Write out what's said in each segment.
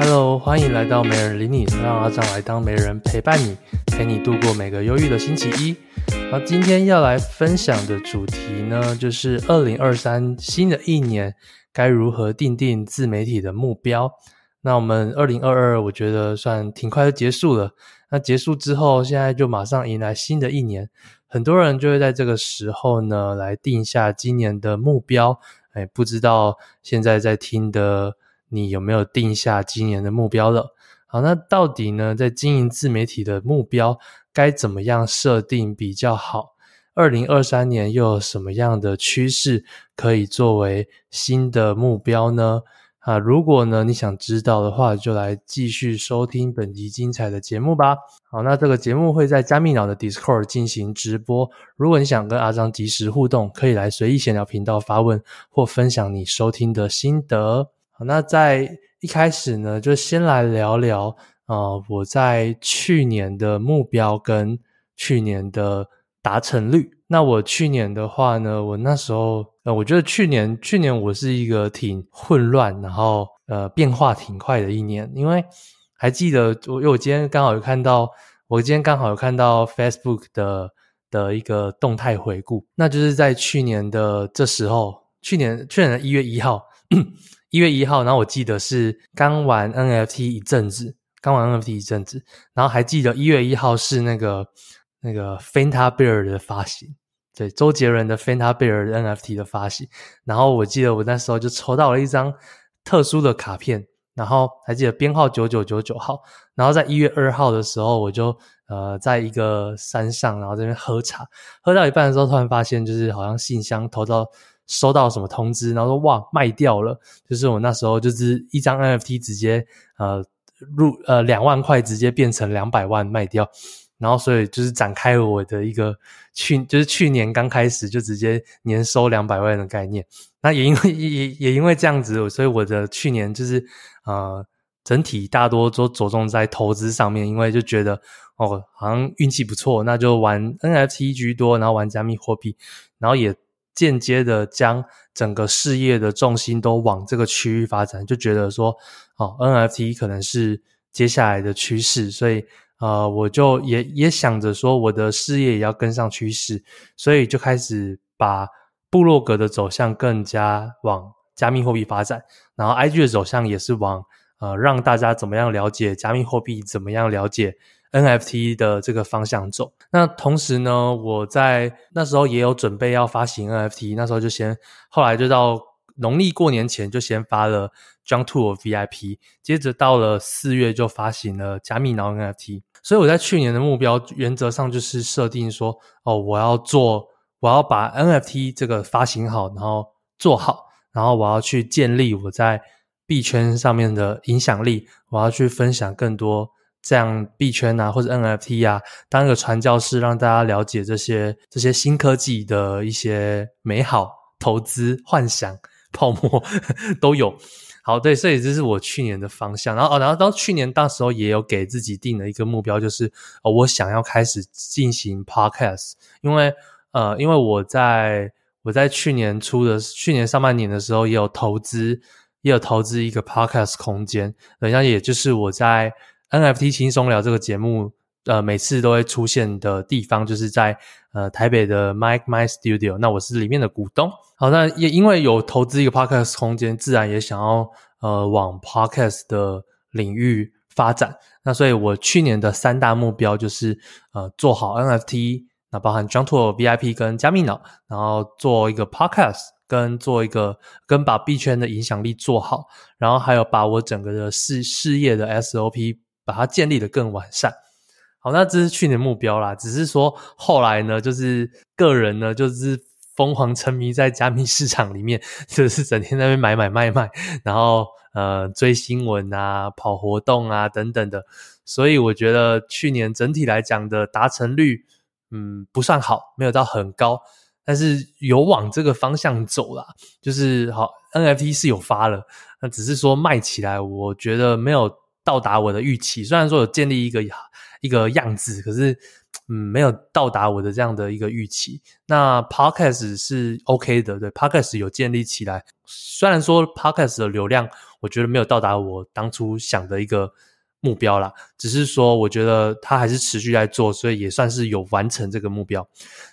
Hello，欢迎来到媒人理你，让阿璋来当媒人陪伴你，陪你度过每个忧郁的星期一。那，今天要来分享的主题呢，就是二零二三新的一年该如何定定自媒体的目标。那我们二零二二，我觉得算挺快就结束了。那结束之后，现在就马上迎来新的一年，很多人就会在这个时候呢，来定下今年的目标。哎，不知道现在在听的。你有没有定下今年的目标了？好，那到底呢，在经营自媒体的目标该怎么样设定比较好？二零二三年又有什么样的趋势可以作为新的目标呢？啊，如果呢你想知道的话，就来继续收听本集精彩的节目吧。好，那这个节目会在加密脑的 Discord 进行直播。如果你想跟阿璋即时互动，可以来随意闲聊频道发问或分享你收听的心得。那在一开始呢，就先来聊聊啊、我在去年的目标跟去年的达成率。那我去年的话呢，我那时候呃，我觉得去年去年我是一个挺混乱，然后呃变化挺快的一年，因为还记得我，因为我今天刚好有看到，我今天刚好有看到 Facebook 的的一个动态回顾，那就是在去年的这时候，去年去年的一月一号。一月一号，然后我记得是刚玩 NFT 一阵子，刚玩 NFT 一阵子，然后还记得一月一号是那个那个 Fanta Bear 的发行，对，周杰伦的 Fanta Bear 的 NFT 的发行，然后我记得我那时候就抽到了一张特殊的卡片，然后还记得编号九九九九号，然后在一月二号的时候，我就呃在一个山上，然后这边喝茶，喝到一半的时候，突然发现就是好像信箱投到。收到什么通知，然后说哇卖掉了，就是我那时候就是一张 NFT 直接呃入呃两万块直接变成两百万卖掉，然后所以就是展开了我的一个去就是去年刚开始就直接年收两百万的概念，那也因为也也因为这样子，所以我的去年就是呃整体大多都着重在投资上面，因为就觉得哦好像运气不错，那就玩 NFT 居多，然后玩加密货币，然后也。间接的将整个事业的重心都往这个区域发展，就觉得说，哦，NFT 可能是接下来的趋势，所以呃，我就也也想着说，我的事业也要跟上趋势，所以就开始把部落格的走向更加往加密货币发展，然后 IG 的走向也是往呃让大家怎么样了解加密货币，怎么样了解。NFT 的这个方向走，那同时呢，我在那时候也有准备要发行 NFT，那时候就先，后来就到农历过年前就先发了 Jump to VIP，接着到了四月就发行了加密脑 NFT，所以我在去年的目标原则上就是设定说，哦，我要做，我要把 NFT 这个发行好，然后做好，然后我要去建立我在币圈上面的影响力，我要去分享更多。这样币圈啊，或者 NFT 啊，当一个传教士，让大家了解这些这些新科技的一些美好、投资、幻想、泡沫 都有。好，对，所以这是我去年的方向。然后，哦，然后到去年到时候也有给自己定了一个目标，就是哦，我想要开始进行 Podcast，因为呃，因为我在我在去年初的去年上半年的时候也有投资，也有投资一个 Podcast 空间，等下也就是我在。NFT 轻松聊这个节目，呃，每次都会出现的地方，就是在呃台北的 Mike My Studio。那我是里面的股东。好，那也因为有投资一个 Podcast 空间，自然也想要呃往 Podcast 的领域发展。那所以我去年的三大目标就是呃做好 NFT，那包含 Jump to VIP 跟加密脑，然后做一个 Podcast，跟做一个跟把币圈的影响力做好，然后还有把我整个的事事业的 SOP。把它建立得更完善。好，那这是去年目标啦。只是说后来呢，就是个人呢，就是疯狂沉迷在加密市场里面，就是整天在那边买买卖卖，然后呃追新闻啊、跑活动啊等等的。所以我觉得去年整体来讲的达成率，嗯，不算好，没有到很高，但是有往这个方向走啦。就是好，NFT 是有发了，那只是说卖起来，我觉得没有。到达我的预期，虽然说有建立一个一个样子，可是嗯，没有到达我的这样的一个预期。那 Podcast 是 OK 的，对，Podcast 有建立起来。虽然说 Podcast 的流量，我觉得没有到达我当初想的一个目标啦，只是说我觉得它还是持续在做，所以也算是有完成这个目标。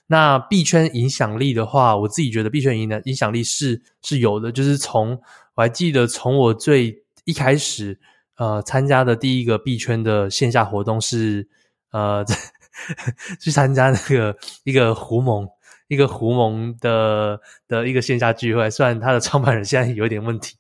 那币圈影响力的话，我自己觉得币圈影的影响力是是有的，就是从我还记得从我最一开始呃参加的第一个币圈的线下活动是呃。去参加那个一个胡蒙一个胡蒙的的一个线下聚会，虽然他的创办人现在有点问题，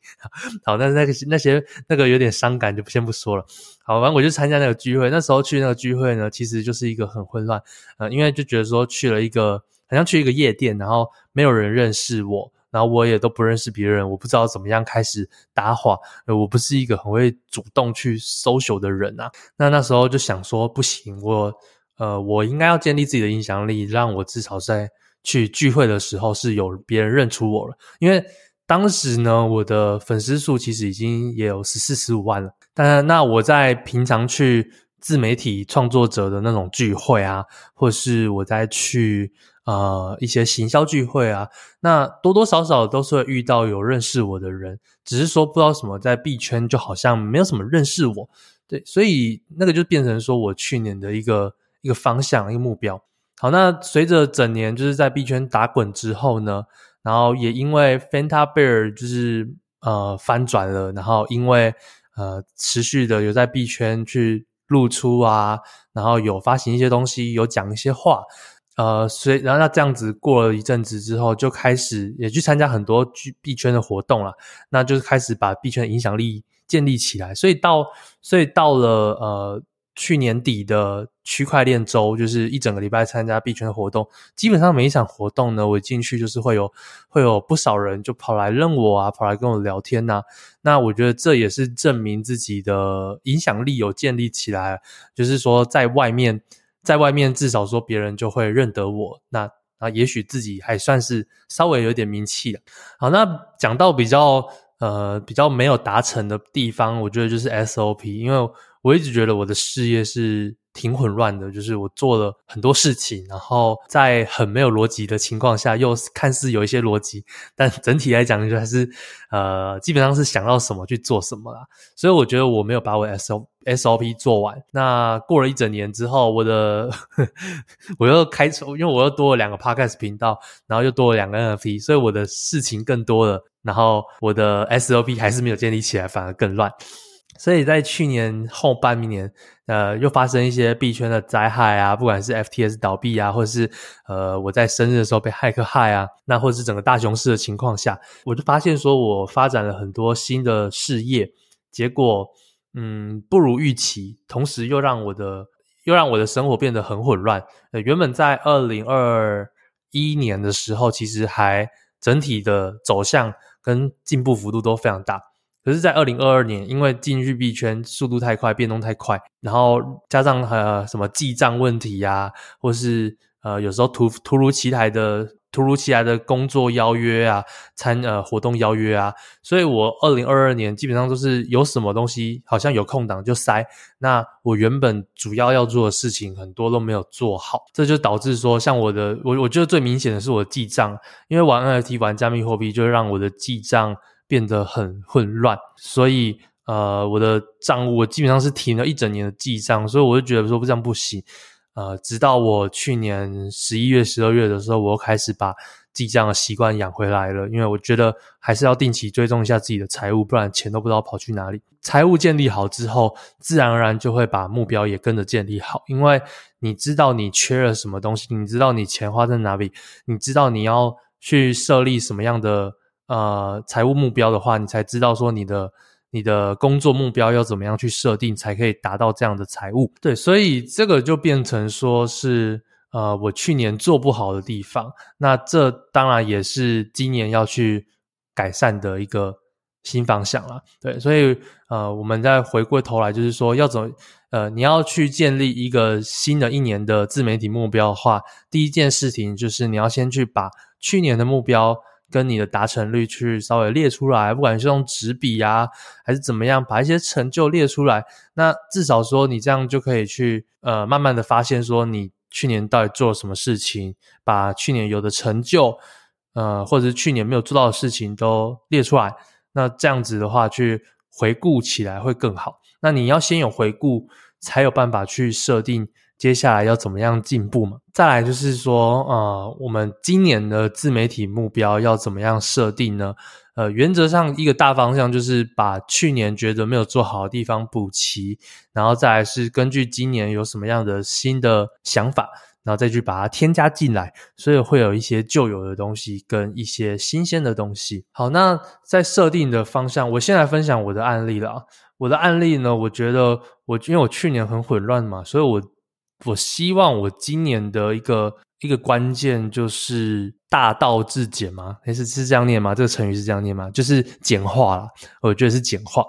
好，但是那个那些那个有点伤感，就先不说了。好，反正我就参加那个聚会，那时候去那个聚会呢，其实就是一个很混乱，呃，因为就觉得说去了一个好像去一个夜店，然后没有人认识我。然后我也都不认识别人，我不知道怎么样开始搭话，呃，我不是一个很会主动去 social 的人啊。那那时候就想说，不行，我呃，我应该要建立自己的影响力，让我至少在去聚会的时候是有别人认出我了。因为当时呢，我的粉丝数其实已经也有十四、十五万了。但那我在平常去自媒体创作者的那种聚会啊，或是我在去。呃，一些行销聚会啊，那多多少少都是会遇到有认识我的人，只是说不知道什么，在币圈就好像没有什么认识我，对，所以那个就变成说我去年的一个一个方向，一个目标。好，那随着整年就是在币圈打滚之后呢，然后也因为 Fanta Bear 就是呃翻转了，然后因为呃持续的有在币圈去露出啊，然后有发行一些东西，有讲一些话。呃，所以然后那这样子过了一阵子之后，就开始也去参加很多币圈的活动了，那就是开始把币圈的影响力建立起来。所以到所以到了呃去年底的区块链周，就是一整个礼拜参加币圈的活动，基本上每一场活动呢，我进去就是会有会有不少人就跑来认我啊，跑来跟我聊天呐、啊。那我觉得这也是证明自己的影响力有建立起来，就是说在外面。在外面至少说别人就会认得我，那啊也许自己还算是稍微有点名气的。好，那讲到比较呃比较没有达成的地方，我觉得就是 SOP，因为我一直觉得我的事业是。挺混乱的，就是我做了很多事情，然后在很没有逻辑的情况下，又看似有一些逻辑，但整体来讲，就还是呃，基本上是想到什么去做什么啦。所以我觉得我没有把我 S O S O P 做完。那过了一整年之后，我的 我又开出，因为我又多了两个 Podcast 频道，然后又多了两个 N F P，所以我的事情更多了。然后我的 S O P 还是没有建立起来，反而更乱。所以在去年后半年，呃，又发生一些币圈的灾害啊，不管是 FTS 倒闭啊，或者是呃，我在生日的时候被骇客害啊，那或者是整个大熊市的情况下，我就发现说我发展了很多新的事业，结果嗯不如预期，同时又让我的又让我的生活变得很混乱。呃，原本在二零二一年的时候，其实还整体的走向跟进步幅度都非常大。可是，在二零二二年，因为进去币圈速度太快，变动太快，然后加上呃什么记账问题呀、啊，或是呃有时候突突如其来的突如其来的工作邀约啊，参呃活动邀约啊，所以我二零二二年基本上都是有什么东西好像有空档就塞，那我原本主要要做的事情很多都没有做好，这就导致说，像我的我我觉得最明显的是我记账，因为玩 NFT 玩加密货币，就让我的记账。变得很混乱，所以呃，我的账务我基本上是停了一整年的记账，所以我就觉得说这样不行。呃，直到我去年十一月、十二月的时候，我又开始把记账的习惯养回来了，因为我觉得还是要定期追踪一下自己的财务，不然钱都不知道跑去哪里。财务建立好之后，自然而然就会把目标也跟着建立好，因为你知道你缺了什么东西，你知道你钱花在哪里，你知道你要去设立什么样的。呃，财务目标的话，你才知道说你的你的工作目标要怎么样去设定，才可以达到这样的财务。对，所以这个就变成说是呃，我去年做不好的地方。那这当然也是今年要去改善的一个新方向了。对，所以呃，我们再回过头来，就是说要怎么呃，你要去建立一个新的一年的自媒体目标的话，第一件事情就是你要先去把去年的目标。跟你的达成率去稍微列出来，不管是用纸笔啊，还是怎么样，把一些成就列出来。那至少说你这样就可以去呃，慢慢的发现说你去年到底做了什么事情，把去年有的成就，呃，或者是去年没有做到的事情都列出来。那这样子的话，去回顾起来会更好。那你要先有回顾，才有办法去设定接下来要怎么样进步嘛。再来就是说，呃，我们今年的自媒体目标要怎么样设定呢？呃，原则上一个大方向就是把去年觉得没有做好的地方补齐，然后再来是根据今年有什么样的新的想法，然后再去把它添加进来，所以会有一些旧有的东西跟一些新鲜的东西。好，那在设定的方向，我先来分享我的案例了。我的案例呢，我觉得我因为我去年很混乱嘛，所以我我希望我今年的一个。一个关键就是大道至简吗？还是是这样念吗？这个成语是这样念吗？就是简化了，我觉得是简化，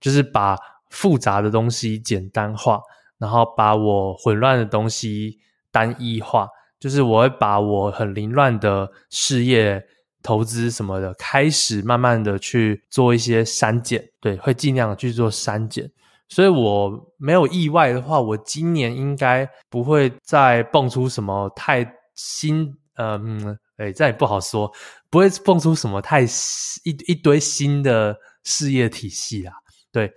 就是把复杂的东西简单化，然后把我混乱的东西单一化。就是我会把我很凌乱的事业、投资什么的，开始慢慢的去做一些删减。对，会尽量去做删减。所以我没有意外的话，我今年应该不会再蹦出什么太新，嗯，诶，这也不好说，不会蹦出什么太一一堆新的事业体系啦。对，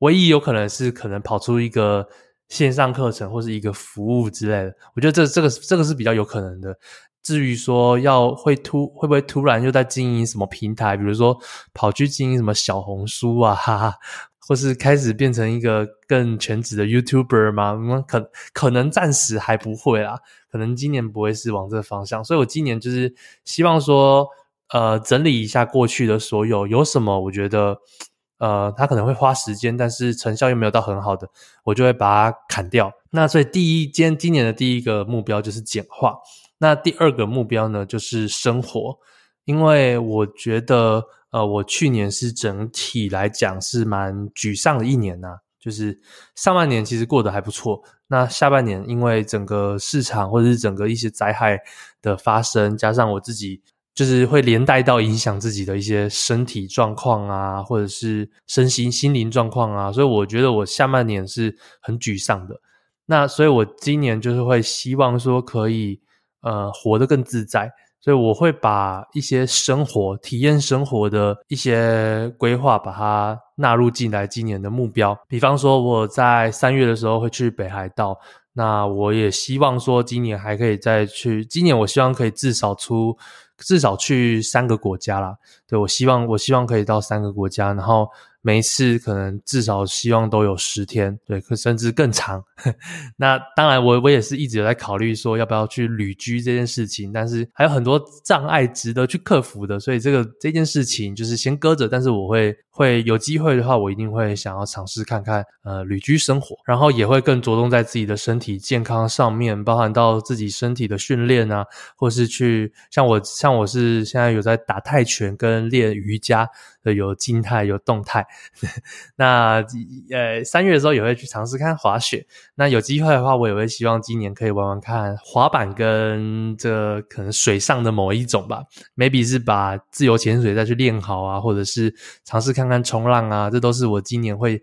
唯一有可能是可能跑出一个线上课程或是一个服务之类的，我觉得这这个这个是比较有可能的。至于说要会突会不会突然又在经营什么平台，比如说跑去经营什么小红书啊，哈哈。或是开始变成一个更全职的 YouTuber 吗？嗯，可可能暂时还不会啦，可能今年不会是往这个方向。所以我今年就是希望说，呃，整理一下过去的所有，有什么我觉得，呃，它可能会花时间，但是成效又没有到很好的，我就会把它砍掉。那所以第一，今今年的第一个目标就是简化。那第二个目标呢，就是生活，因为我觉得。呃，我去年是整体来讲是蛮沮丧的一年呐，就是上半年其实过得还不错，那下半年因为整个市场或者是整个一些灾害的发生，加上我自己就是会连带到影响自己的一些身体状况啊，或者是身心心灵状况啊，所以我觉得我下半年是很沮丧的。那所以我今年就是会希望说可以呃活得更自在。所以我会把一些生活体验生活的一些规划，把它纳入进来今年的目标。比方说，我在三月的时候会去北海道，那我也希望说今年还可以再去。今年我希望可以至少出，至少去三个国家啦。对，我希望，我希望可以到三个国家，然后。每一次可能至少希望都有十天，对，可甚至更长。那当然我，我我也是一直有在考虑说要不要去旅居这件事情，但是还有很多障碍值得去克服的，所以这个这件事情就是先搁着。但是我会会有机会的话，我一定会想要尝试看看，呃，旅居生活，然后也会更着重在自己的身体健康上面，包含到自己身体的训练啊，或是去像我像我是现在有在打泰拳跟练瑜伽。有静态有动态，那呃三月的时候也会去尝试看滑雪。那有机会的话，我也会希望今年可以玩玩看滑板跟这可能水上的某一种吧。maybe 是把自由潜水再去练好啊，或者是尝试看看冲浪啊，这都是我今年会。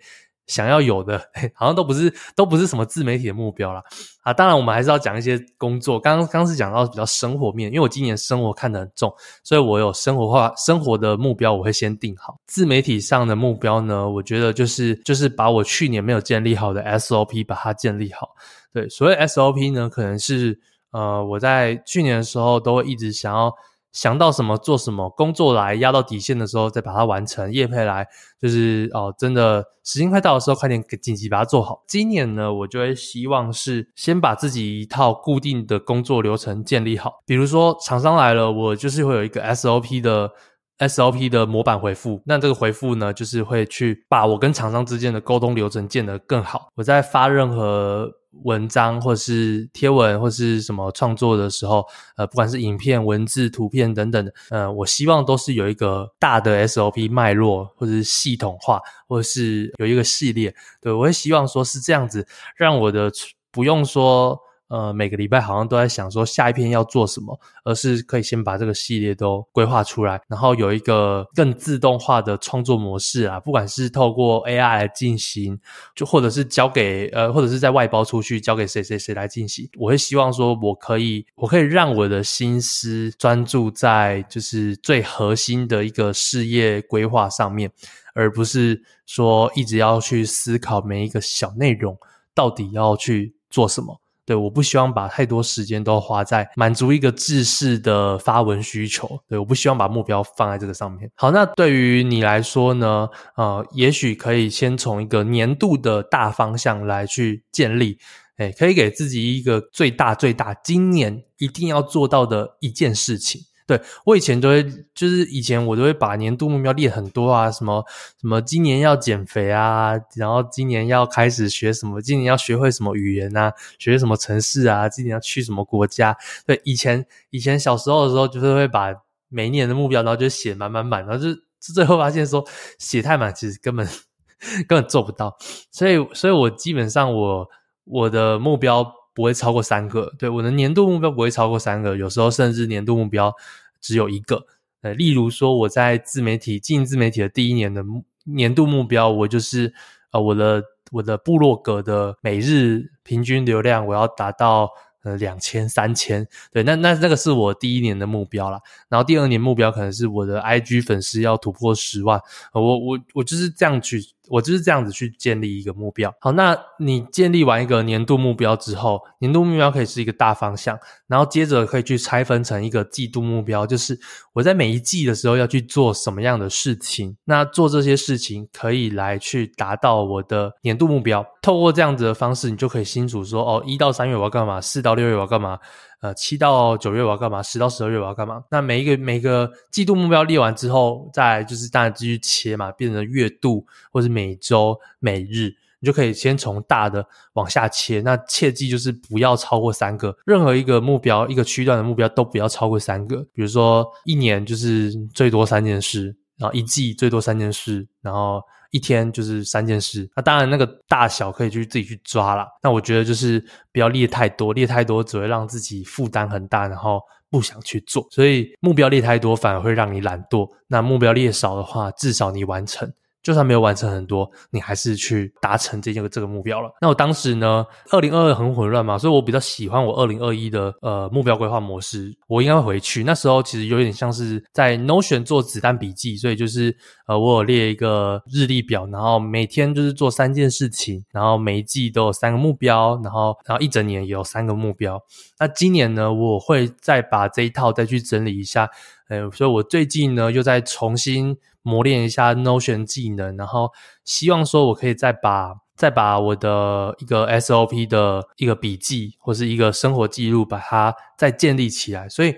想要有的，好像都不是都不是什么自媒体的目标啦。啊！当然，我们还是要讲一些工作。刚刚刚是讲到比较生活面，因为我今年生活看得很重，所以我有生活化生活的目标，我会先定好。自媒体上的目标呢，我觉得就是就是把我去年没有建立好的 SOP 把它建立好。对，所谓 SOP 呢，可能是呃我在去年的时候都会一直想要。想到什么做什么，工作来压到底线的时候再把它完成，业配来就是哦，真的时间快到的时候快点紧急把它做好。今年呢，我就会希望是先把自己一套固定的工作流程建立好，比如说厂商来了，我就是会有一个 SOP 的 SOP 的模板回复，那这个回复呢，就是会去把我跟厂商之间的沟通流程建得更好。我在发任何。文章或是贴文或是什么创作的时候，呃，不管是影片、文字、图片等等，呃，我希望都是有一个大的 SOP 脉络，或者是系统化，或者是有一个系列。对，我会希望说是这样子，让我的不用说，呃每个礼拜好像都在想说下一篇要做什么，而是可以先把这个系列都规划出来，然后有一个更自动化的创作模式啊，不管是透过 AI 来进行，就或者是交给呃或者是在外包出去交给谁谁谁来进行，我会希望说我可以我可以让我的心思专注在就是最核心的一个事业规划上面。而不是说一直要去思考每一个小内容到底要去做什么。对，我不希望把太多时间都花在满足一个制式的发文需求。对，我不希望把目标放在这个上面。好，那对于你来说呢？呃，也许可以先从一个年度的大方向来去建立，哎，可以给自己一个最大最大今年一定要做到的一件事情。对，我以前都会，就是以前我都会把年度目标列很多啊，什么什么今年要减肥啊，然后今年要开始学什么，今年要学会什么语言啊，学什么城市啊，今年要去什么国家。对，以前以前小时候的时候，就是会把每一年的目标，然后就写满满满，然后就最后发现说写太满，其实根本 根本做不到。所以，所以我基本上我我的目标。不会超过三个，对，我的年度目标不会超过三个，有时候甚至年度目标只有一个。呃，例如说我在自媒体经营自媒体的第一年的年度目标，我就是呃我的我的部落格的每日平均流量我要达到呃两千三千，对，那那那个是我第一年的目标啦。然后第二年目标可能是我的 IG 粉丝要突破十万，呃，我我我就是这样去。我就是这样子去建立一个目标。好，那你建立完一个年度目标之后，年度目标可以是一个大方向，然后接着可以去拆分成一个季度目标，就是我在每一季的时候要去做什么样的事情。那做这些事情可以来去达到我的年度目标。透过这样子的方式，你就可以清楚说，哦，一到三月我要干嘛，四到六月我要干嘛。呃，七到九月我要干嘛？十到十二月我要干嘛？那每一个每个季度目标列完之后，再就是当然继续切嘛，变成月度或是每周、每日，你就可以先从大的往下切。那切记就是不要超过三个，任何一个目标、一个区段的目标都不要超过三个。比如说一年就是最多三件事，然后一季最多三件事，然后。一天就是三件事，那当然那个大小可以去自己去抓啦。那我觉得就是不要列太多，列太多只会让自己负担很大，然后不想去做。所以目标列太多反而会让你懒惰。那目标列少的话，至少你完成。就算没有完成很多，你还是去达成这个这个目标了。那我当时呢，二零二二很混乱嘛，所以我比较喜欢我二零二一的呃目标规划模式。我应该会回去。那时候其实有点像是在 Notion 做子弹笔记，所以就是呃我有列一个日历表，然后每天就是做三件事情，然后每一季都有三个目标，然后然后一整年也有三个目标。那今年呢，我会再把这一套再去整理一下。呃，所以我最近呢又在重新。磨练一下 Notion 技能，然后希望说我可以再把再把我的一个 SOP 的一个笔记或是一个生活记录，把它再建立起来。所以，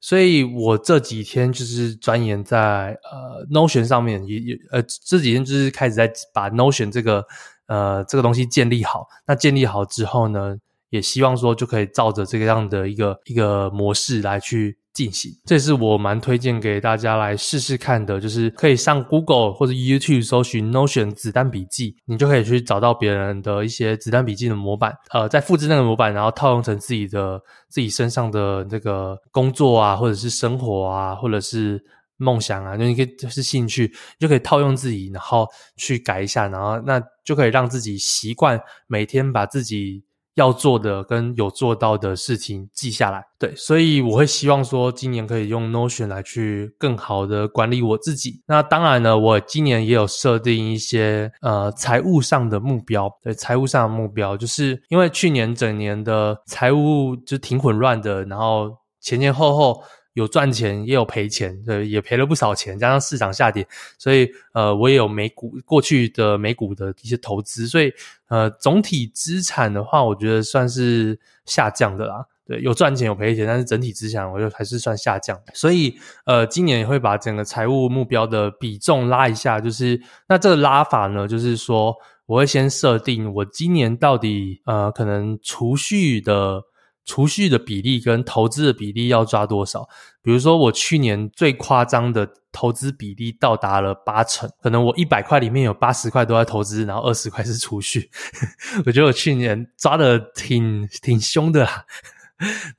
所以我这几天就是钻研在呃 Notion 上面，也也呃这几天就是开始在把 Notion 这个呃这个东西建立好。那建立好之后呢，也希望说就可以照着这个样的一个一个模式来去。进行，这是我蛮推荐给大家来试试看的，就是可以上 Google 或者 YouTube 搜寻 Notion 子弹笔记，你就可以去找到别人的一些子弹笔记的模板，呃，再复制那个模板，然后套用成自己的自己身上的那个工作啊，或者是生活啊，或者是梦想啊，就你可以就是兴趣，就可以套用自己，然后去改一下，然后那就可以让自己习惯每天把自己。要做的跟有做到的事情记下来，对，所以我会希望说今年可以用 Notion 来去更好的管理我自己。那当然呢，我今年也有设定一些呃财务上的目标，对，财务上的目标，就是因为去年整年的财务就挺混乱的，然后前前后后。有赚钱也有赔钱，对，也赔了不少钱，加上市场下跌，所以呃，我也有美股过去的美股的一些投资，所以呃，总体资产的话，我觉得算是下降的啦。对，有赚钱有赔钱，但是整体资产我觉得还是算下降。所以呃，今年也会把整个财务目标的比重拉一下，就是那这个拉法呢，就是说我会先设定我今年到底呃可能储蓄的。储蓄的比例跟投资的比例要抓多少？比如说，我去年最夸张的投资比例到达了八成，可能我一百块里面有八十块都在投资，然后二十块是储蓄。我觉得我去年抓的挺挺凶的，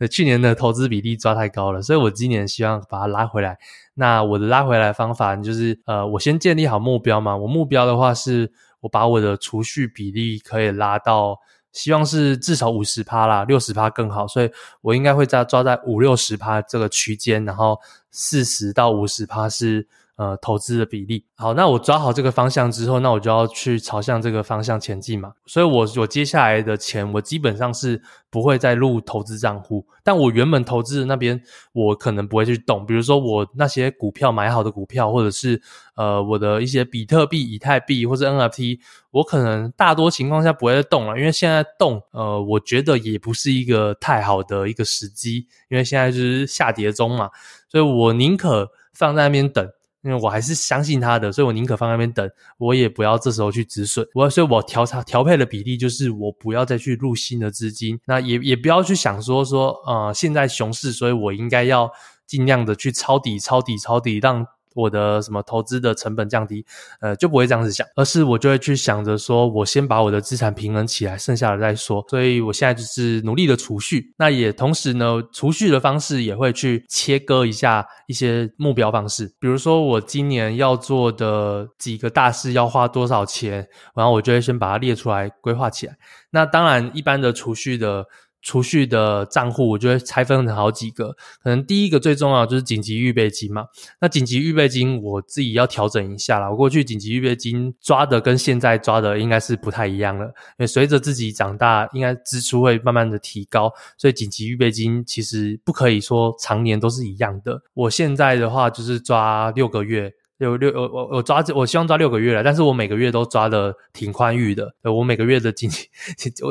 去年的投资比例抓太高了，所以我今年希望把它拉回来。那我的拉回来方法就是，呃，我先建立好目标嘛。我目标的话是，我把我的储蓄比例可以拉到。希望是至少五十趴啦，六十趴更好，所以我应该会在抓在五六十趴这个区间，然后四十到五十趴是。呃，投资的比例好，那我抓好这个方向之后，那我就要去朝向这个方向前进嘛。所以我，我接下来的钱，我基本上是不会再入投资账户，但我原本投资的那边，我可能不会去动。比如说，我那些股票买好的股票，或者是呃，我的一些比特币、以太币或者 NFT，我可能大多情况下不会再动了，因为现在动，呃，我觉得也不是一个太好的一个时机，因为现在就是下跌中嘛，所以我宁可放在那边等。因为我还是相信他的，所以我宁可放那边等，我也不要这时候去止损。我所以，我调查调配的比例就是，我不要再去入新的资金，那也也不要去想说说，呃，现在熊市，所以我应该要尽量的去抄底、抄底、抄底，让。我的什么投资的成本降低，呃，就不会这样子想，而是我就会去想着说，我先把我的资产平衡起来，剩下的再说。所以我现在就是努力的储蓄，那也同时呢，储蓄的方式也会去切割一下一些目标方式，比如说我今年要做的几个大事要花多少钱，然后我就会先把它列出来规划起来。那当然，一般的储蓄的。储蓄的账户，我就会拆分成好几个。可能第一个最重要就是紧急预备金嘛。那紧急预备金我自己要调整一下啦。我过去紧急预备金抓的跟现在抓的应该是不太一样了。因为随着自己长大，应该支出会慢慢的提高，所以紧急预备金其实不可以说常年都是一样的。我现在的话就是抓六个月，有六我我我抓我希望抓六个月了，但是我每个月都抓的挺宽裕的。我每个月的紧急，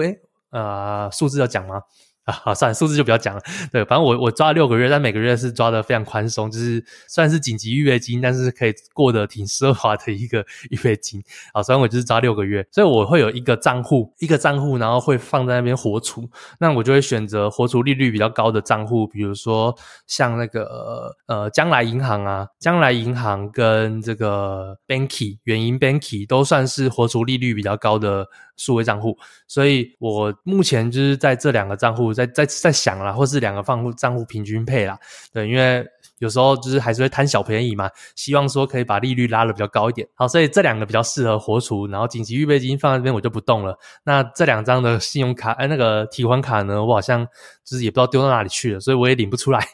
诶呃，数字要讲吗？啊，好，算了，数字就不要讲了。对，反正我我抓六个月，但每个月是抓的非常宽松，就是算是紧急预备金，但是可以过得挺奢华的一个预备金。好，所以我就是抓六个月，所以我会有一个账户，一个账户，然后会放在那边活储。那我就会选择活储利率比较高的账户，比如说像那个呃将来银行啊，将来银行跟这个 Banky 远银 Banky 都算是活储利率比较高的数位账户，所以我目前就是在这两个账户。在在在想啦，或是两个放户账户平均配啦，对，因为有时候就是还是会贪小便宜嘛，希望说可以把利率拉得比较高一点。好，所以这两个比较适合活储，然后紧急预备金放在这边我就不动了。那这两张的信用卡，哎，那个提款卡呢，我好像就是也不知道丢到哪里去了，所以我也领不出来。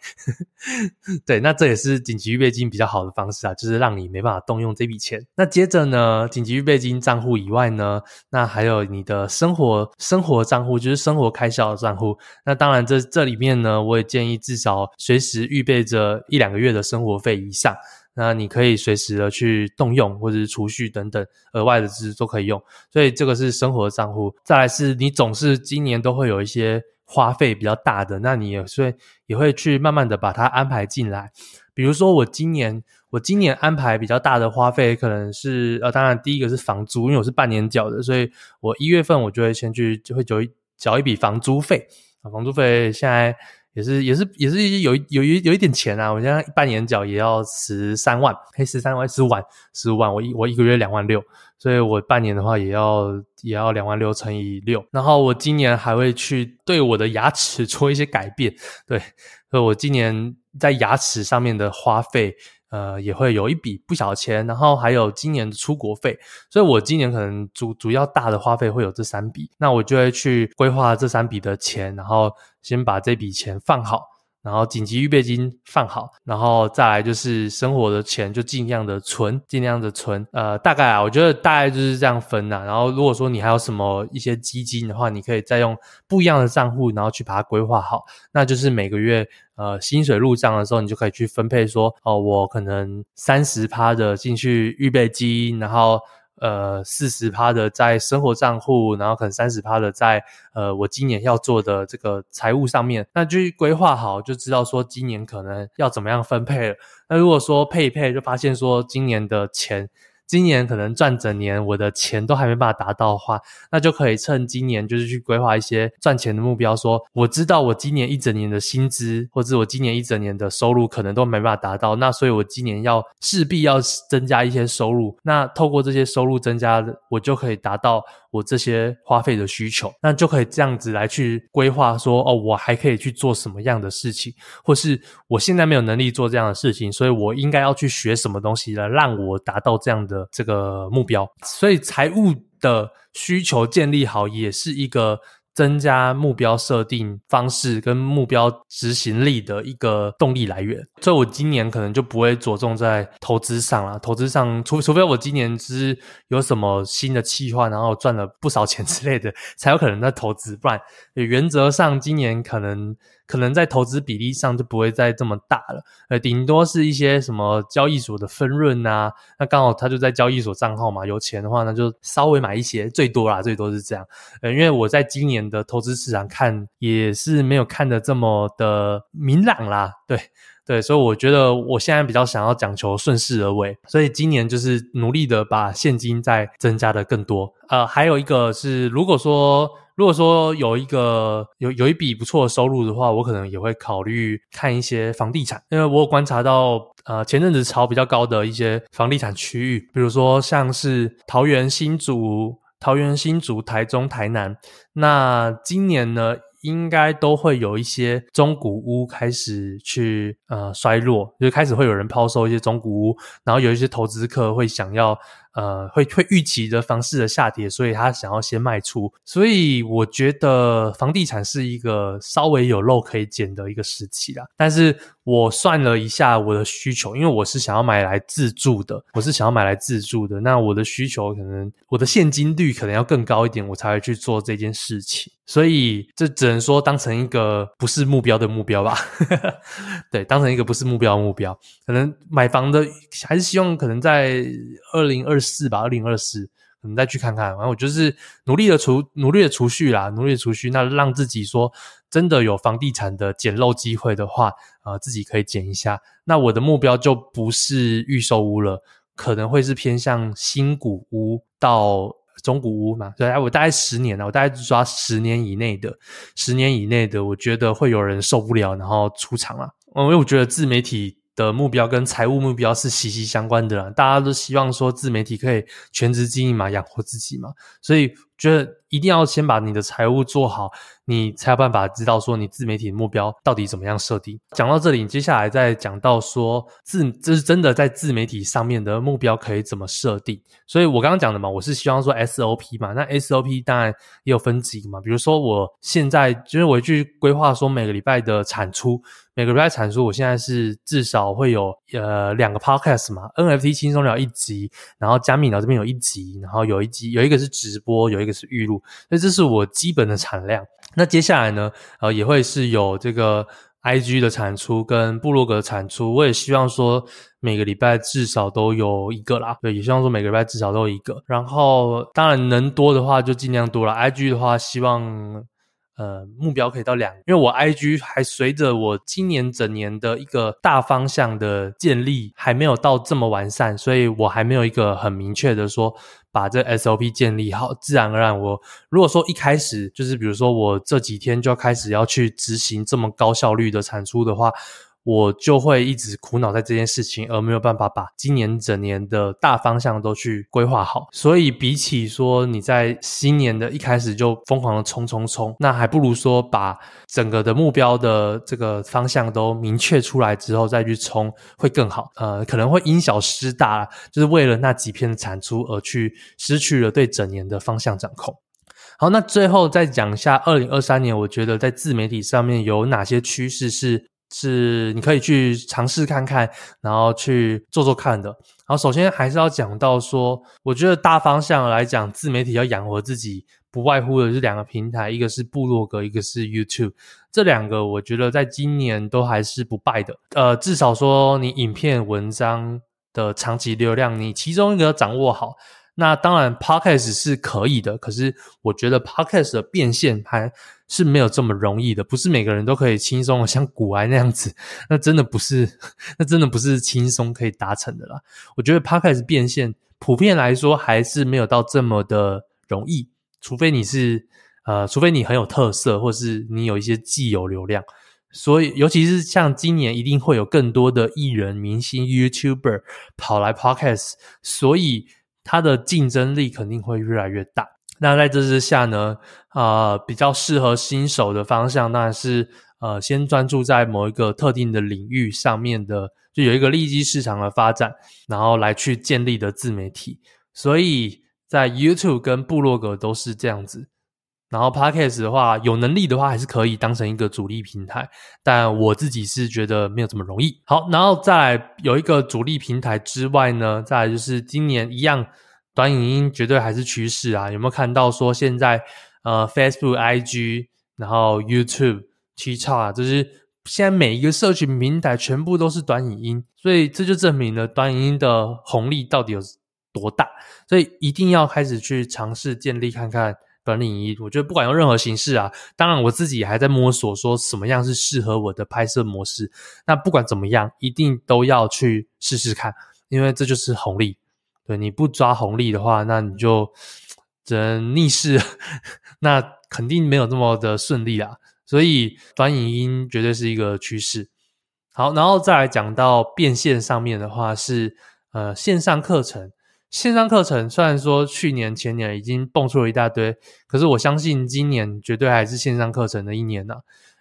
对，那这也是紧急预备金比较好的方式啊，就是让你没办法动用这笔钱。那接着呢，紧急预备金账户以外呢，那还有你的生活生活账户，就是生活开销的账户。那当然这，这里面呢，我也建议至少随时预备着一两个月的生活费以上。那你可以随时的去动用，或者是储蓄等等额外的支出都可以用。所以这个是生活账户。再来是你总是今年都会有一些花费比较大的，那你也会也会去慢慢的把它安排进来。比如说我今年我今年安排比较大的花费，可能是呃，当然第一个是房租，因为我是半年缴的，所以我一月份我就会先去就会缴一缴一笔房租费。房租费现在也是也是也是有有一有一点钱啊！我现在半年缴也要十三万，嘿，十三万十五万十五万，我一我一个月两万六，所以我半年的话也要也要两万六乘以六。然后我今年还会去对我的牙齿做一些改变，对，所以我今年在牙齿上面的花费。呃，也会有一笔不小钱，然后还有今年的出国费，所以我今年可能主主要大的花费会有这三笔，那我就会去规划这三笔的钱，然后先把这笔钱放好。然后紧急预备金放好，然后再来就是生活的钱就尽量的存，尽量的存。呃，大概啊，我觉得大概就是这样分呐。然后如果说你还有什么一些基金的话，你可以再用不一样的账户，然后去把它规划好。那就是每个月呃薪水入账的时候，你就可以去分配说，哦，我可能三十趴的进去预备金，然后。呃，四十趴的在生活账户，然后可能三十趴的在呃，我今年要做的这个财务上面，那就规划好，就知道说今年可能要怎么样分配了。那如果说配一配，就发现说今年的钱今年可能赚整年我的钱都还没办法达到的话，那就可以趁今年就是去规划一些赚钱的目标。说我知道我今年一整年的薪资，或者我今年一整年的收入可能都没办法达到，那所以我今年要势必要增加一些收入。那透过这些收入增加，我就可以达到我这些花费的需求。那就可以这样子来去规划说，哦，我还可以去做什么样的事情，或是我现在没有能力做这样的事情，所以我应该要去学什么东西来让我达到这样的。这个目标，所以财务的需求建立好，也是一个增加目标设定方式跟目标执行力的一个动力来源。所以我今年可能就不会着重在投资上了，投资上除除非我今年是有什么新的计划，然后赚了不少钱之类的，才有可能在投资，不然原则上今年可能。可能在投资比例上就不会再这么大了，呃，顶多是一些什么交易所的分润啊，那刚好他就在交易所账号嘛，有钱的话那就稍微买一些，最多啦，最多是这样，呃，因为我在今年的投资市场看也是没有看得这么的明朗啦，对对，所以我觉得我现在比较想要讲求顺势而为，所以今年就是努力的把现金再增加的更多，呃，还有一个是如果说。如果说有一个有有一笔不错的收入的话，我可能也会考虑看一些房地产，因为我有观察到，呃，前阵子炒比较高的一些房地产区域，比如说像是桃园、新竹、桃园、新竹、台中、台南，那今年呢，应该都会有一些中古屋开始去呃衰落，就开始会有人抛售一些中古屋，然后有一些投资客会想要。呃，会会预期的房市的下跌，所以他想要先卖出，所以我觉得房地产是一个稍微有肉可以捡的一个时期啦。但是我算了一下我的需求，因为我是想要买来自住的，我是想要买来自住的，那我的需求可能我的现金率可能要更高一点，我才会去做这件事情。所以这只能说当成一个不是目标的目标吧。对，当成一个不是目标的目标，可能买房的还是希望可能在二零二四吧，二零二四，可能再去看看。然后我就是努力的储，努力的储蓄啦，努力的储蓄。那让自己说真的有房地产的捡漏机会的话，呃，自己可以捡一下。那我的目标就不是预售屋了，可能会是偏向新古屋到中古屋嘛。对，我大概十年了，我大概抓十年以内的，十年以内的，我觉得会有人受不了，然后出场了。嗯，因为我觉得自媒体。的目标跟财务目标是息息相关的啦，大家都希望说自媒体可以全职经营嘛，养活自己嘛，所以觉得一定要先把你的财务做好，你才有办法知道说你自媒体的目标到底怎么样设定。讲到这里，你接下来再讲到说自这是真的在自媒体上面的目标可以怎么设定。所以我刚刚讲的嘛，我是希望说 SOP 嘛，那 SOP 当然也有分级嘛，比如说我现在就是我去规划说每个礼拜的产出。每个礼拜产出，我现在是至少会有呃两个 podcast 嘛，NFT 轻松聊一集，然后加密聊这边有一集，然后有一集有一个是直播，有一个是预录，所以这是我基本的产量。那接下来呢，呃，也会是有这个 IG 的产出跟部落格的产出，我也希望说每个礼拜至少都有一个啦，对，也希望说每个礼拜至少都有一个。然后当然能多的话就尽量多了，IG 的话希望。呃，目标可以到两，因为我 IG 还随着我今年整年的一个大方向的建立还没有到这么完善，所以我还没有一个很明确的说把这 SOP 建立好。自然而然我，如果说一开始就是比如说我这几天就要开始要去执行这么高效率的产出的话。我就会一直苦恼在这件事情，而没有办法把今年整年的大方向都去规划好。所以，比起说你在新年的一开始就疯狂的冲冲冲，那还不如说把整个的目标的这个方向都明确出来之后再去冲会更好。呃，可能会因小失大，就是为了那几篇产出而去失去了对整年的方向掌控。好，那最后再讲一下二零二三年，我觉得在自媒体上面有哪些趋势是。是你可以去尝试看看，然后去做做看的。然后首先还是要讲到说，我觉得大方向来讲，自媒体要养活自己，不外乎的是两个平台，一个是部落格，一个是 YouTube。这两个我觉得在今年都还是不败的。呃，至少说你影片、文章的长期流量，你其中一个要掌握好。那当然，Podcast 是可以的，可是我觉得 Podcast 的变现还是没有这么容易的，不是每个人都可以轻松像古埃那样子，那真的不是，那真的不是轻松可以达成的啦。我觉得 Podcast 变现普遍来说还是没有到这么的容易，除非你是呃，除非你很有特色，或是你有一些既有流量。所以，尤其是像今年，一定会有更多的艺人、明星、YouTuber 跑来 Podcast，所以它的竞争力肯定会越来越大。那在这之下呢，啊，比较适合新手的方向，当然是呃，先专注在某一个特定的领域上面的，就有一个利基市场的发展，然后来去建立的自媒体。所以在 YouTube 跟部落格都是这样子。然后 Podcast 的话，有能力的话还是可以当成一个主力平台，但我自己是觉得没有这么容易。好，然后再来有一个主力平台之外呢，再来就是今年一样，短影音绝对还是趋势啊！有没有看到说现在呃 Facebook、IG，然后 YouTube、TikTok，就是现在每一个社群平台全部都是短影音，所以这就证明了短影音的红利到底有多大，所以一定要开始去尝试建立看看。短影音，我觉得不管用任何形式啊，当然我自己还在摸索，说什么样是适合我的拍摄模式。那不管怎么样，一定都要去试试看，因为这就是红利。对，你不抓红利的话，那你就只能逆势，那肯定没有那么的顺利啦。所以短影音绝对是一个趋势。好，然后再来讲到变现上面的话，是呃线上课程。线上课程虽然说去年前年已经蹦出了一大堆，可是我相信今年绝对还是线上课程的一年呐、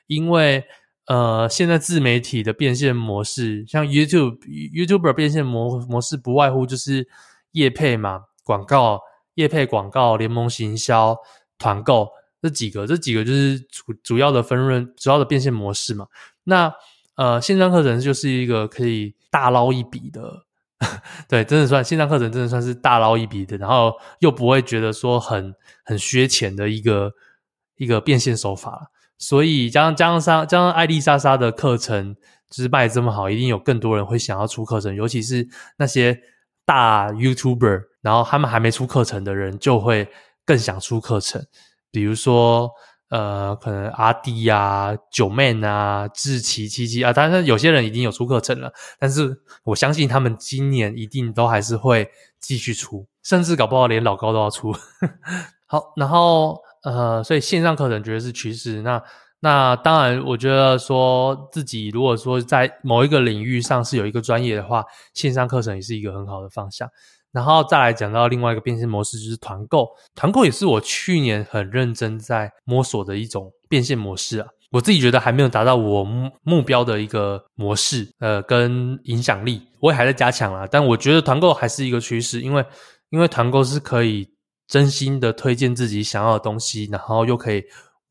因为呃，现在自媒体的变现模式，像 YouTube、YouTuber 变现模模式，不外乎就是业配嘛、广告、业配广告、联盟行销、团购这几个，这几个就是主主要的分润、主要的变现模式嘛。那呃，线上课程就是一个可以大捞一笔的。对，真的算线上课程，真的算是大捞一笔的，然后又不会觉得说很很削钱的一个一个变现手法。所以加上加上加上艾丽莎莎的课程就是卖这么好，一定有更多人会想要出课程，尤其是那些大 YouTuber，然后他们还没出课程的人，就会更想出课程，比如说。呃，可能阿弟呀、九妹啊、志奇七七啊，当然有些人已经有出课程了，但是我相信他们今年一定都还是会继续出，甚至搞不好连老高都要出。好，然后呃，所以线上课程绝对是趋势。那那当然，我觉得说自己如果说在某一个领域上是有一个专业的话，线上课程也是一个很好的方向。然后再来讲到另外一个变现模式，就是团购。团购也是我去年很认真在摸索的一种变现模式啊。我自己觉得还没有达到我目目标的一个模式，呃，跟影响力，我也还在加强啦。但我觉得团购还是一个趋势，因为因为团购是可以真心的推荐自己想要的东西，然后又可以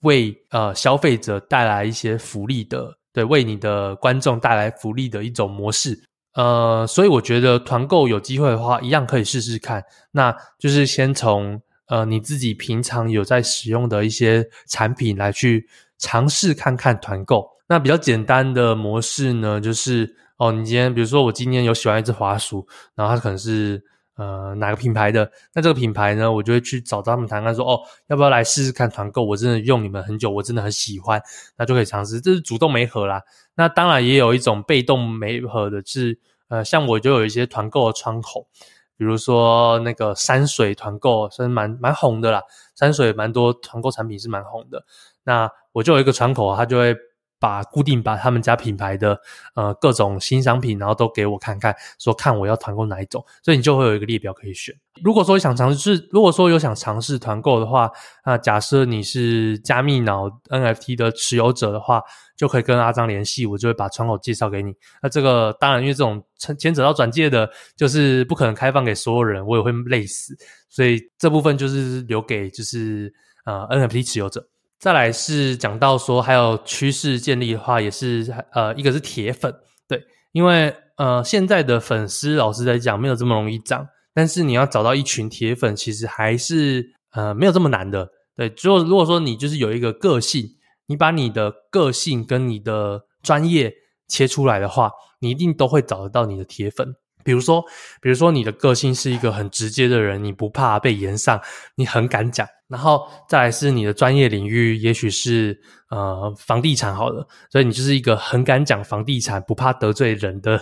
为呃消费者带来一些福利的，对，为你的观众带来福利的一种模式。呃，所以我觉得团购有机会的话，一样可以试试看。那就是先从呃你自己平常有在使用的一些产品来去尝试看看团购。那比较简单的模式呢，就是哦，你今天比如说我今天有喜欢一只滑鼠，然后它可能是呃哪个品牌的，那这个品牌呢，我就会去找他们谈谈说，哦，要不要来试试看团购？我真的用你们很久，我真的很喜欢，那就可以尝试。这是主动媒合啦。那当然也有一种被动媒合的是，呃，像我就有一些团购的窗口，比如说那个山水团购，是蛮蛮红的啦。山水蛮多团购产品是蛮红的，那我就有一个窗口，它就会。把固定把他们家品牌的呃各种新商品，然后都给我看看，说看我要团购哪一种，所以你就会有一个列表可以选。如果说想尝试，如果说有想尝试团购的话，那假设你是加密脑 NFT 的持有者的话，就可以跟阿张联系，我就会把窗口介绍给你。那这个当然，因为这种牵扯到转介的，就是不可能开放给所有人，我也会累死，所以这部分就是留给就是呃 NFT 持有者。再来是讲到说，还有趋势建立的话，也是呃，一个是铁粉，对，因为呃，现在的粉丝老实来讲没有这么容易涨，但是你要找到一群铁粉，其实还是呃没有这么难的，对。如果如果说你就是有一个个性，你把你的个性跟你的专业切出来的话，你一定都会找得到你的铁粉。比如说，比如说你的个性是一个很直接的人，你不怕被炎上，你很敢讲。然后再来是你的专业领域，也许是呃房地产好了，所以你就是一个很敢讲房地产、不怕得罪人的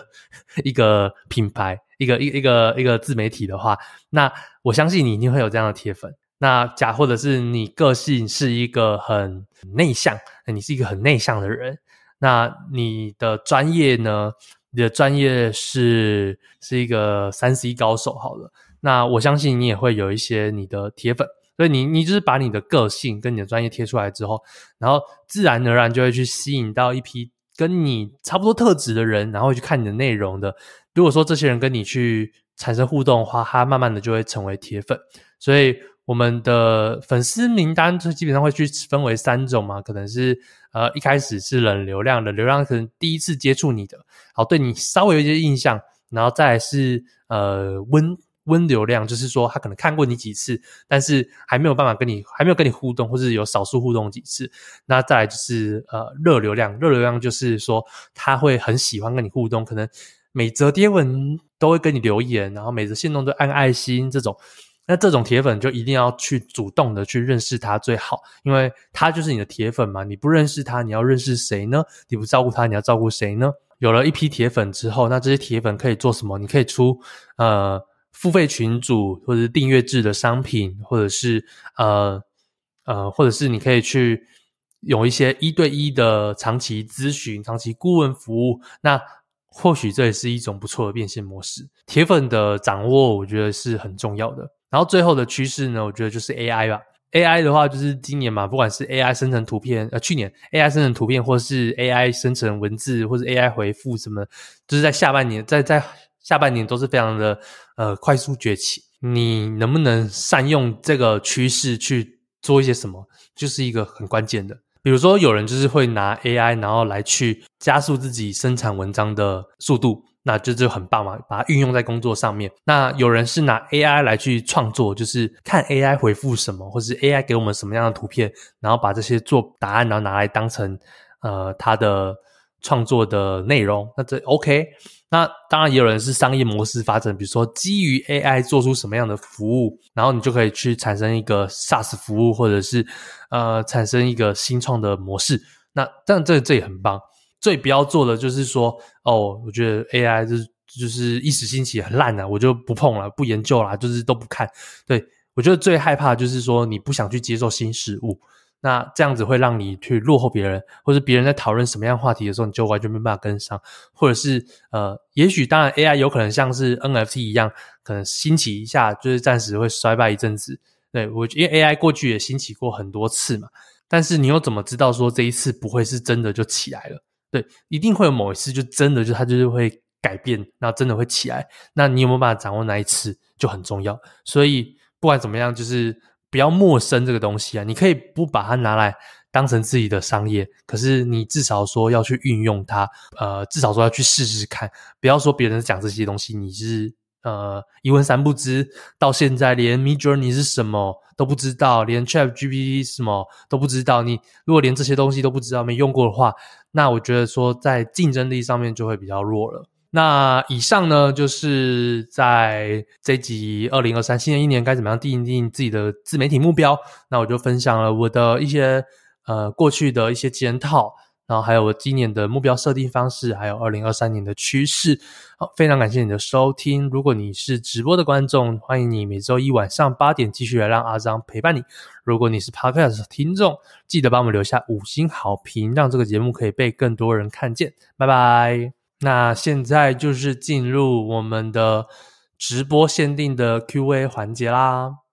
一个品牌。一个一一个一个自媒体的话，那我相信你一定会有这样的铁粉。那假或者是你个性是一个很内向，你是一个很内向的人，那你的专业呢？你的专业是是一个三 C 高手，好了，那我相信你也会有一些你的铁粉。所以你你就是把你的个性跟你的专业贴出来之后，然后自然而然就会去吸引到一批跟你差不多特质的人，然后去看你的内容的。如果说这些人跟你去产生互动的话，他慢慢的就会成为铁粉。所以我们的粉丝名单就基本上会去分为三种嘛，可能是呃一开始是冷流量的，流量可能第一次接触你的，好，对你稍微有一些印象，然后再来是呃温。温流量就是说，他可能看过你几次，但是还没有办法跟你，还没有跟你互动，或是有少数互动几次。那再来就是呃热流量，热流量就是说他会很喜欢跟你互动，可能每则贴文都会跟你留言，然后每则限动都按爱心这种。那这种铁粉就一定要去主动的去认识他最好，因为他就是你的铁粉嘛。你不认识他，你要认识谁呢？你不照顾他，你要照顾谁呢？有了一批铁粉之后，那这些铁粉可以做什么？你可以出呃。付费群组，或者订阅制的商品，或者是呃呃，或者是你可以去有一些一对一的长期咨询、长期顾问服务，那或许这也是一种不错的变现模式。铁粉的掌握，我觉得是很重要的。然后最后的趋势呢，我觉得就是 AI 吧。AI 的话，就是今年嘛，不管是 AI 生成图片，呃，去年 AI 生成图片，或是 AI 生成文字，或是 AI 回复什么，就是在下半年，在在。下半年都是非常的呃快速崛起，你能不能善用这个趋势去做一些什么，就是一个很关键的。比如说，有人就是会拿 AI，然后来去加速自己生产文章的速度，那这就很棒嘛，把它运用在工作上面。那有人是拿 AI 来去创作，就是看 AI 回复什么，或是 AI 给我们什么样的图片，然后把这些做答案，然后拿来当成呃他的创作的内容，那这 OK。那当然也有人是商业模式发展，比如说基于 AI 做出什么样的服务，然后你就可以去产生一个 SaaS 服务，或者是呃产生一个新创的模式。那但这这也很棒。最不要做的就是说，哦，我觉得 AI 就是就是一时兴起很烂了，我就不碰了，不研究了，就是都不看。对，我觉得最害怕就是说你不想去接受新事物。那这样子会让你去落后别人，或者别人在讨论什么样话题的时候，你就完全没办法跟上，或者是呃，也许当然 AI 有可能像是 NFT 一样，可能兴起一下，就是暂时会衰败一阵子。对，我因为 AI 过去也兴起过很多次嘛，但是你又怎么知道说这一次不会是真的就起来了？对，一定会有某一次就真的就它就是会改变，然后真的会起来。那你有没有办法掌握那一次就很重要。所以不管怎么样，就是。不要陌生这个东西啊！你可以不把它拿来当成自己的商业，可是你至少说要去运用它，呃，至少说要去试试看。不要说别人讲这些东西，你是呃一问三不知，到现在连 Midjourney 是什么都不知道，连 ChatGPT 什么都不知道。你如果连这些东西都不知道，没用过的话，那我觉得说在竞争力上面就会比较弱了。那以上呢，就是在这集二零二三新的一年该怎么样定定自己的自媒体目标。那我就分享了我的一些呃过去的一些检讨，然后还有我今年的目标设定方式，还有二零二三年的趋势。好，非常感谢你的收听。如果你是直播的观众，欢迎你每周一晚上八点继续来让阿张陪伴你。如果你是 Podcast 的听众，记得帮我们留下五星好评，让这个节目可以被更多人看见。拜拜。那现在就是进入我们的直播限定的 Q&A 环节啦。